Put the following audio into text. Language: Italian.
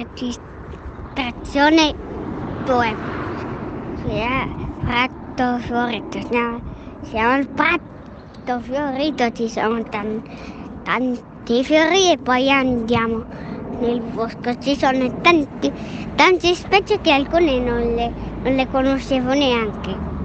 registrazione 2. Si è fatto Fiorito. Siamo, siamo al Prato Fiorito, ci sono tan- tanti fiori e poi andiamo nel bosco. Ci sono tanti, tante specie che alcune non le, non le conoscevo neanche.